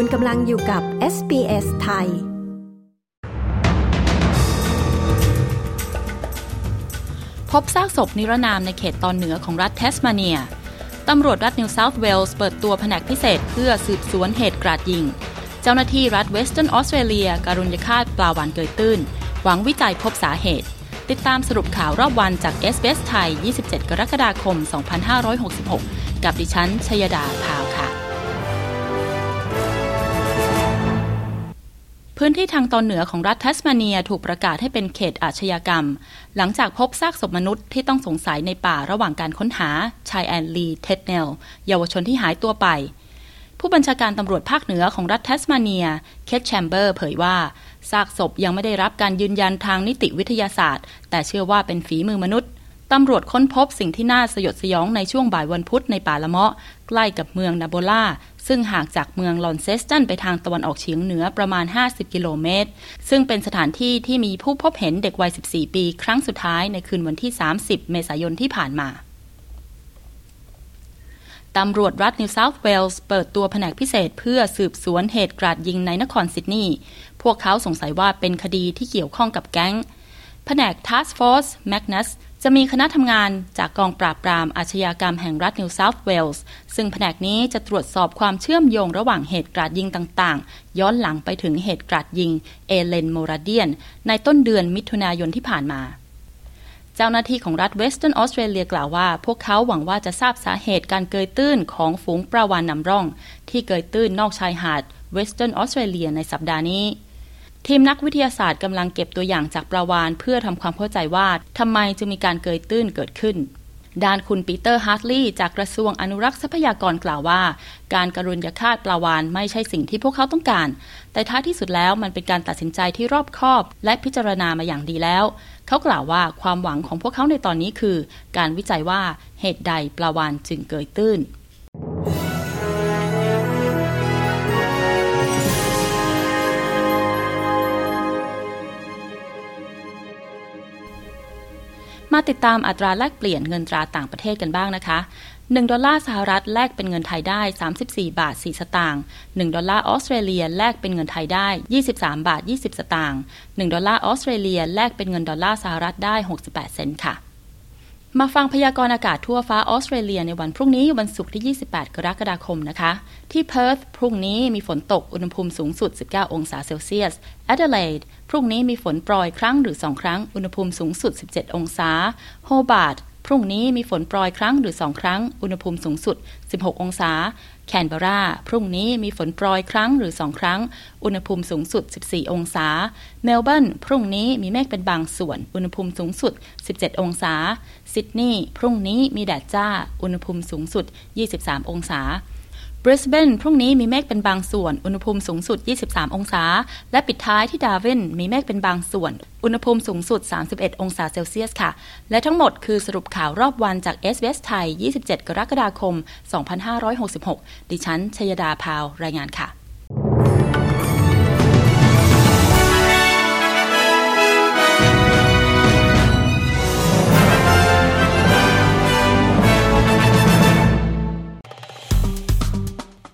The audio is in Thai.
คุณกำลังอยู่กับ SBS ไทย พบซากศพนิรนามในเขตตอนเหนือของรัฐเทสมาเนีย ตำรวจรัฐนิวเซาท์เวลส์เปิดตัวแผนกพิเศษเพื่อสืบสวนเหตุกราดยิง เจ้าหน้าที่รัฐเวสเทิร์นออสเตรเลียการุญยฆาตปลาวานเกยตื้น หวังวิจัยพบสาเหตุ ติดตามสรุปข่าวรอบวันจาก SBS ไทย 27 กรกฎาคม 2566 กับดิฉันชยดาพาวค่ะ พื้นที่ทางตอนเหนือของรัฐทัสมาเนียถูกประกาศให้เป็นเขตอาชญากรรม หลังจากพบซากศพมนุษย์ที่ต้องสงสัยในป่าระหว่างการค้นหาชายแอนลีเท็ดเนลเยาวชนที่หายตัวไป ผู้บัญชาการตำรวจภาคเหนือของรัฐทัสมาเนีย เคทแชมเบอร์ เผยว่าซากศพยังไม่ได้รับการยืนยันทางนิติวิทยาศาสตร์ แต่เชื่อว่าเป็นฝีมือมนุษย์ตำรวจค้นพบสิ่งที่น่าสยดสยองในช่วงบ่ายวันพุธในป่าละเมาะ ใกล้กับเมืองนาโบลา ซึ่งห่างจากเมืองลอนเซสตันไปทางตะวันออกเฉียงเหนือประมาณ 50 กิโลเมตร ซึ่งเป็นสถานที่ที่มีผู้พบเห็นเด็กวัย 14 ปีครั้งสุดท้ายในคืนวันที่ 30 เมษายนที่ผ่านมาตำรวจรัฐนิวเซาท์เวลส์เปิดตัวแผนกพิเศษเพื่อสืบสวนเหตุกราดยิงในนครซิดนีย์ พวกเขาสงสัยว่าเป็นคดีที่เกี่ยวข้องกับแก๊ง แผนก Task Force Magnus จะมีคณะทำงานจากกองปราบปรามอาชญากรรมแห่งรัฐนิวเซาท์เวลส์ซึ่งแผนกนี้จะตรวจสอบความเชื่อมโยงระหว่างเหตุกราดยิงต่างๆ ย้อนหลังไปถึงเหตุกราดยิงเอเลนโมราเดียน ในต้นเดือนมิถุนายนที่ผ่านมาเจ้าหน้าที่ของรัฐเวสเทิร์นออสเตรเลียกล่าวว่า พวกเขาหวังว่าจะทราบสาเหตุการเกยตื้นของฝูงปลาวานนำร่อง ที่เกยตื้นนอกชายหาดเวสเทิร์นออสเตรเลียในสัปดาห์นี้ ทีมนักวิทยาศาสตร์กำลังเก็บตัวอย่างจากปลาวานเพื่อทำความเข้าใจว่าทำไมจึงมีการเกยตื้นเกิดขึ้น ด้านคุณปีเตอร์ฮาร์ทลีย์จากกระทรวงอนุรักษ์ทรัพยากรกล่าวว่า การการุญยฆาตปลาวานไม่ใช่สิ่งที่พวกเขาต้องการ แต่ท้ายที่สุดแล้วมันเป็นการตัดสินใจที่รอบคอบ และพิจารณามาอย่างดีแล้ว เขากล่าวว่าความหวังของพวกเขาในตอนนี้คือ การวิจัยว่าเหตุใดปลาวานจึงเกยตื้น มาติดตามอัตราแลกเปลี่ยนเงินตราต่างประเทศกันบ้างนะคะ 1 ดอลลาร์สหรัฐแลกเป็นเงินไทยได้ 34 บาท 4 สตางค์ 1 ดอลลาร์ออสเตรเลียแลกเป็นเงินไทยได้ 23 บาท 20 สตางค์ 1 ดอลลาร์ออสเตรเลียแลกเป็นเงินดอลลาร์สหรัฐได้ 68 เซนต์ค่ะ มาฟังพยากรณ์อากาศทั่วฟ้าออสเตรเลียในวันพรุ่งนี้วันศุกร์ที่ 28 กรกฎาคมนะคะ ที่เพิร์ธพรุ่งนี้มีฝนตกอุณหภูมิสูงสุด 19 องศาเซลเซียสแอดิเลดพรุ่งนี้มีฝนโปรยครั้งหรือ 2 ครั้ง อุณหภูมิสูงสุด 17 องศา โฮบาร์ด พรุ่งนี้มีฝนโปรยครั้งหรือสองครั้ง อุณหภูมิสูงสุด 16 องศา แคนเบรา พรุ่งนี้มีฝนโปรยครั้งหรือสองครั้ง อุณหภูมิสูงสุด 14 องศา เมลเบิร์น พรุ่งนี้มีเมฆเป็นบางส่วน อุณหภูมิสูงสุด 17 องศา ซิดนีย์ พรุ่งนี้มีแดดจ้า อุณหภูมิสูงสุด 23 องศา บริสเบนพรุ่งนี้มีเมฆเป็นบางส่วน อุณหภูมิสูงสุด 23 องศา และปิดท้ายที่ดาร์วินมีเมฆเป็นบางส่วน อุณหภูมิสูงสุด 31 องศาเซลเซียสค่ะ และทั้งหมดคือสรุปข่าวรอบวันจาก SBS ไทย 27 กรกฎาคม 2566 ดิฉัน ชยดาพาว รายงานค่ะ